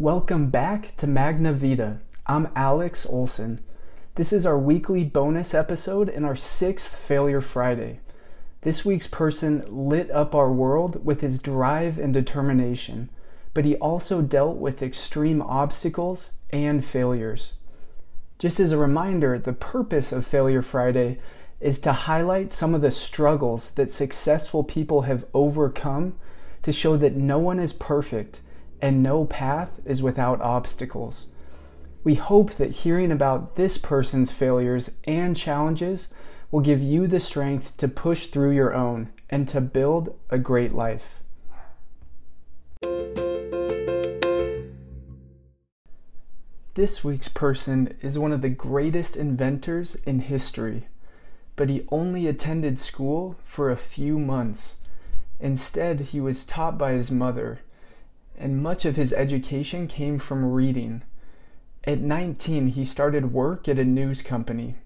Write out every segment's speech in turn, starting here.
Welcome back to Magna Vita. I'm Alex Olson. This is our weekly bonus episode in our sixth Failure Friday. This week's person lit up our world with his drive and determination, but he also dealt with extreme obstacles and failures. Just as a reminder, the purpose of Failure Friday is to highlight some of the struggles that successful people have overcome to show that no one is perfect and no path is without obstacles. We hope that hearing about this person's failures and challenges will give you the strength to push through your own and to build a great life. This week's person is one of the greatest inventors in history, but he only attended school for a few months. Instead, he was taught by his mother and much of his education came from reading. At 19, he started work at a news company.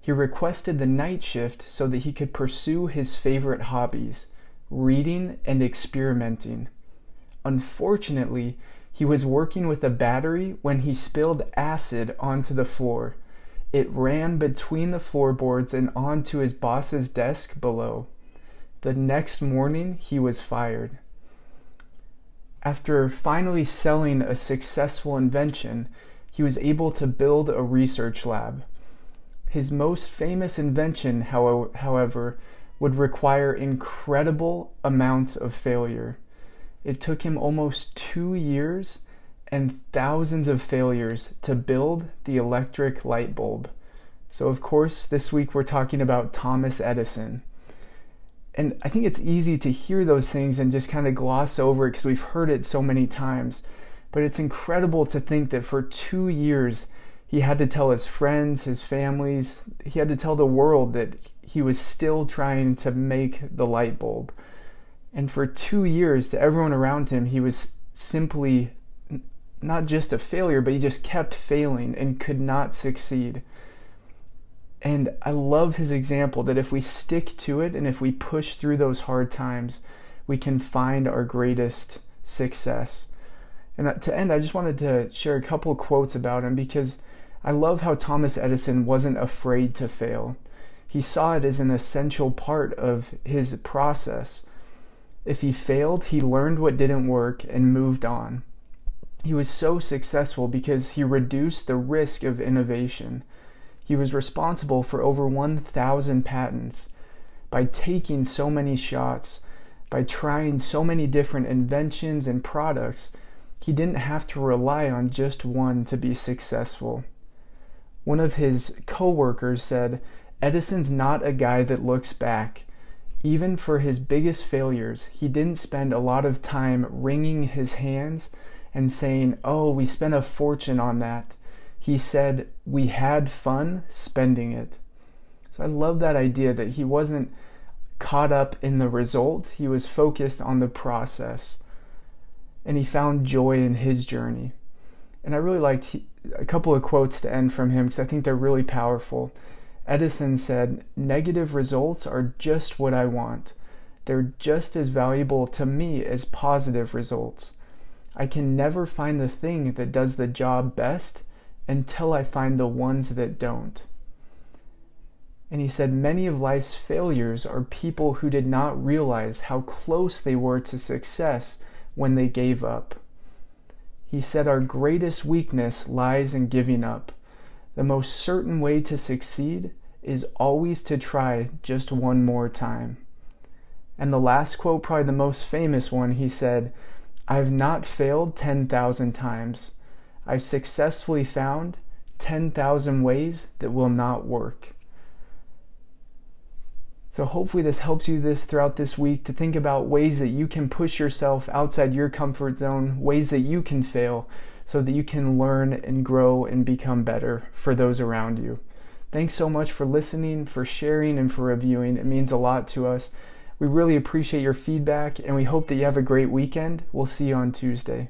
He requested the night shift so that he could pursue his favorite hobbies, reading and experimenting. Unfortunately, he was working with a battery when he spilled acid onto the floor. It ran between the floorboards and onto his boss's desk below. The next morning, he was fired. After finally selling a successful invention, he was able to build a research lab. His most famous invention, however, would require incredible amounts of failure. It took him almost two years and thousands of failures to build the electric light bulb. So, of course, this week we're talking about Thomas Edison. And I think it's easy to hear those things and just kind of gloss over it because we've heard it so many times. But it's incredible to think that for two years, he had to tell his friends, his families, he had to tell the world that he was still trying to make the light bulb. And for two years, to everyone around him, he was simply not just a failure, but he just kept failing and could not succeed. And I love his example that if we stick to it and if we push through those hard times, we can find our greatest success. And to end, I just wanted to share a couple quotes about him because I love how Thomas Edison wasn't afraid to fail. He saw it as an essential part of his process. If he failed, he learned what didn't work and moved on. He was so successful because he reduced the risk of innovation. He was responsible for over 1,000 patents. By taking so many shots, by trying so many different inventions and products, he didn't have to rely on just one to be successful. One of his coworkers said, Edison's not a guy that looks back. Even for his biggest failures, he didn't spend a lot of time wringing his hands and saying, Oh, we spent a fortune on that he said, We had fun spending it. So I love that idea that he wasn't caught up in the result, he was focused on the process. And he found joy in his journey. And I really liked he, a couple of quotes to end from him because I think they're really powerful. Edison said, Negative results are just what I want. They're just as valuable to me as positive results. I can never find the thing that does the job best until I find the ones that don't. And he said, Many of life's failures are people who did not realize how close they were to success when they gave up. He said, Our greatest weakness lies in giving up. The most certain way to succeed is always to try just one more time. And the last quote, probably the most famous one, he said, I've not failed 10,000 times. I've successfully found 10,000 ways that will not work. So hopefully this helps you this throughout this week to think about ways that you can push yourself outside your comfort zone, ways that you can fail so that you can learn and grow and become better for those around you. Thanks so much for listening, for sharing and for reviewing. It means a lot to us. We really appreciate your feedback and we hope that you have a great weekend. We'll see you on Tuesday.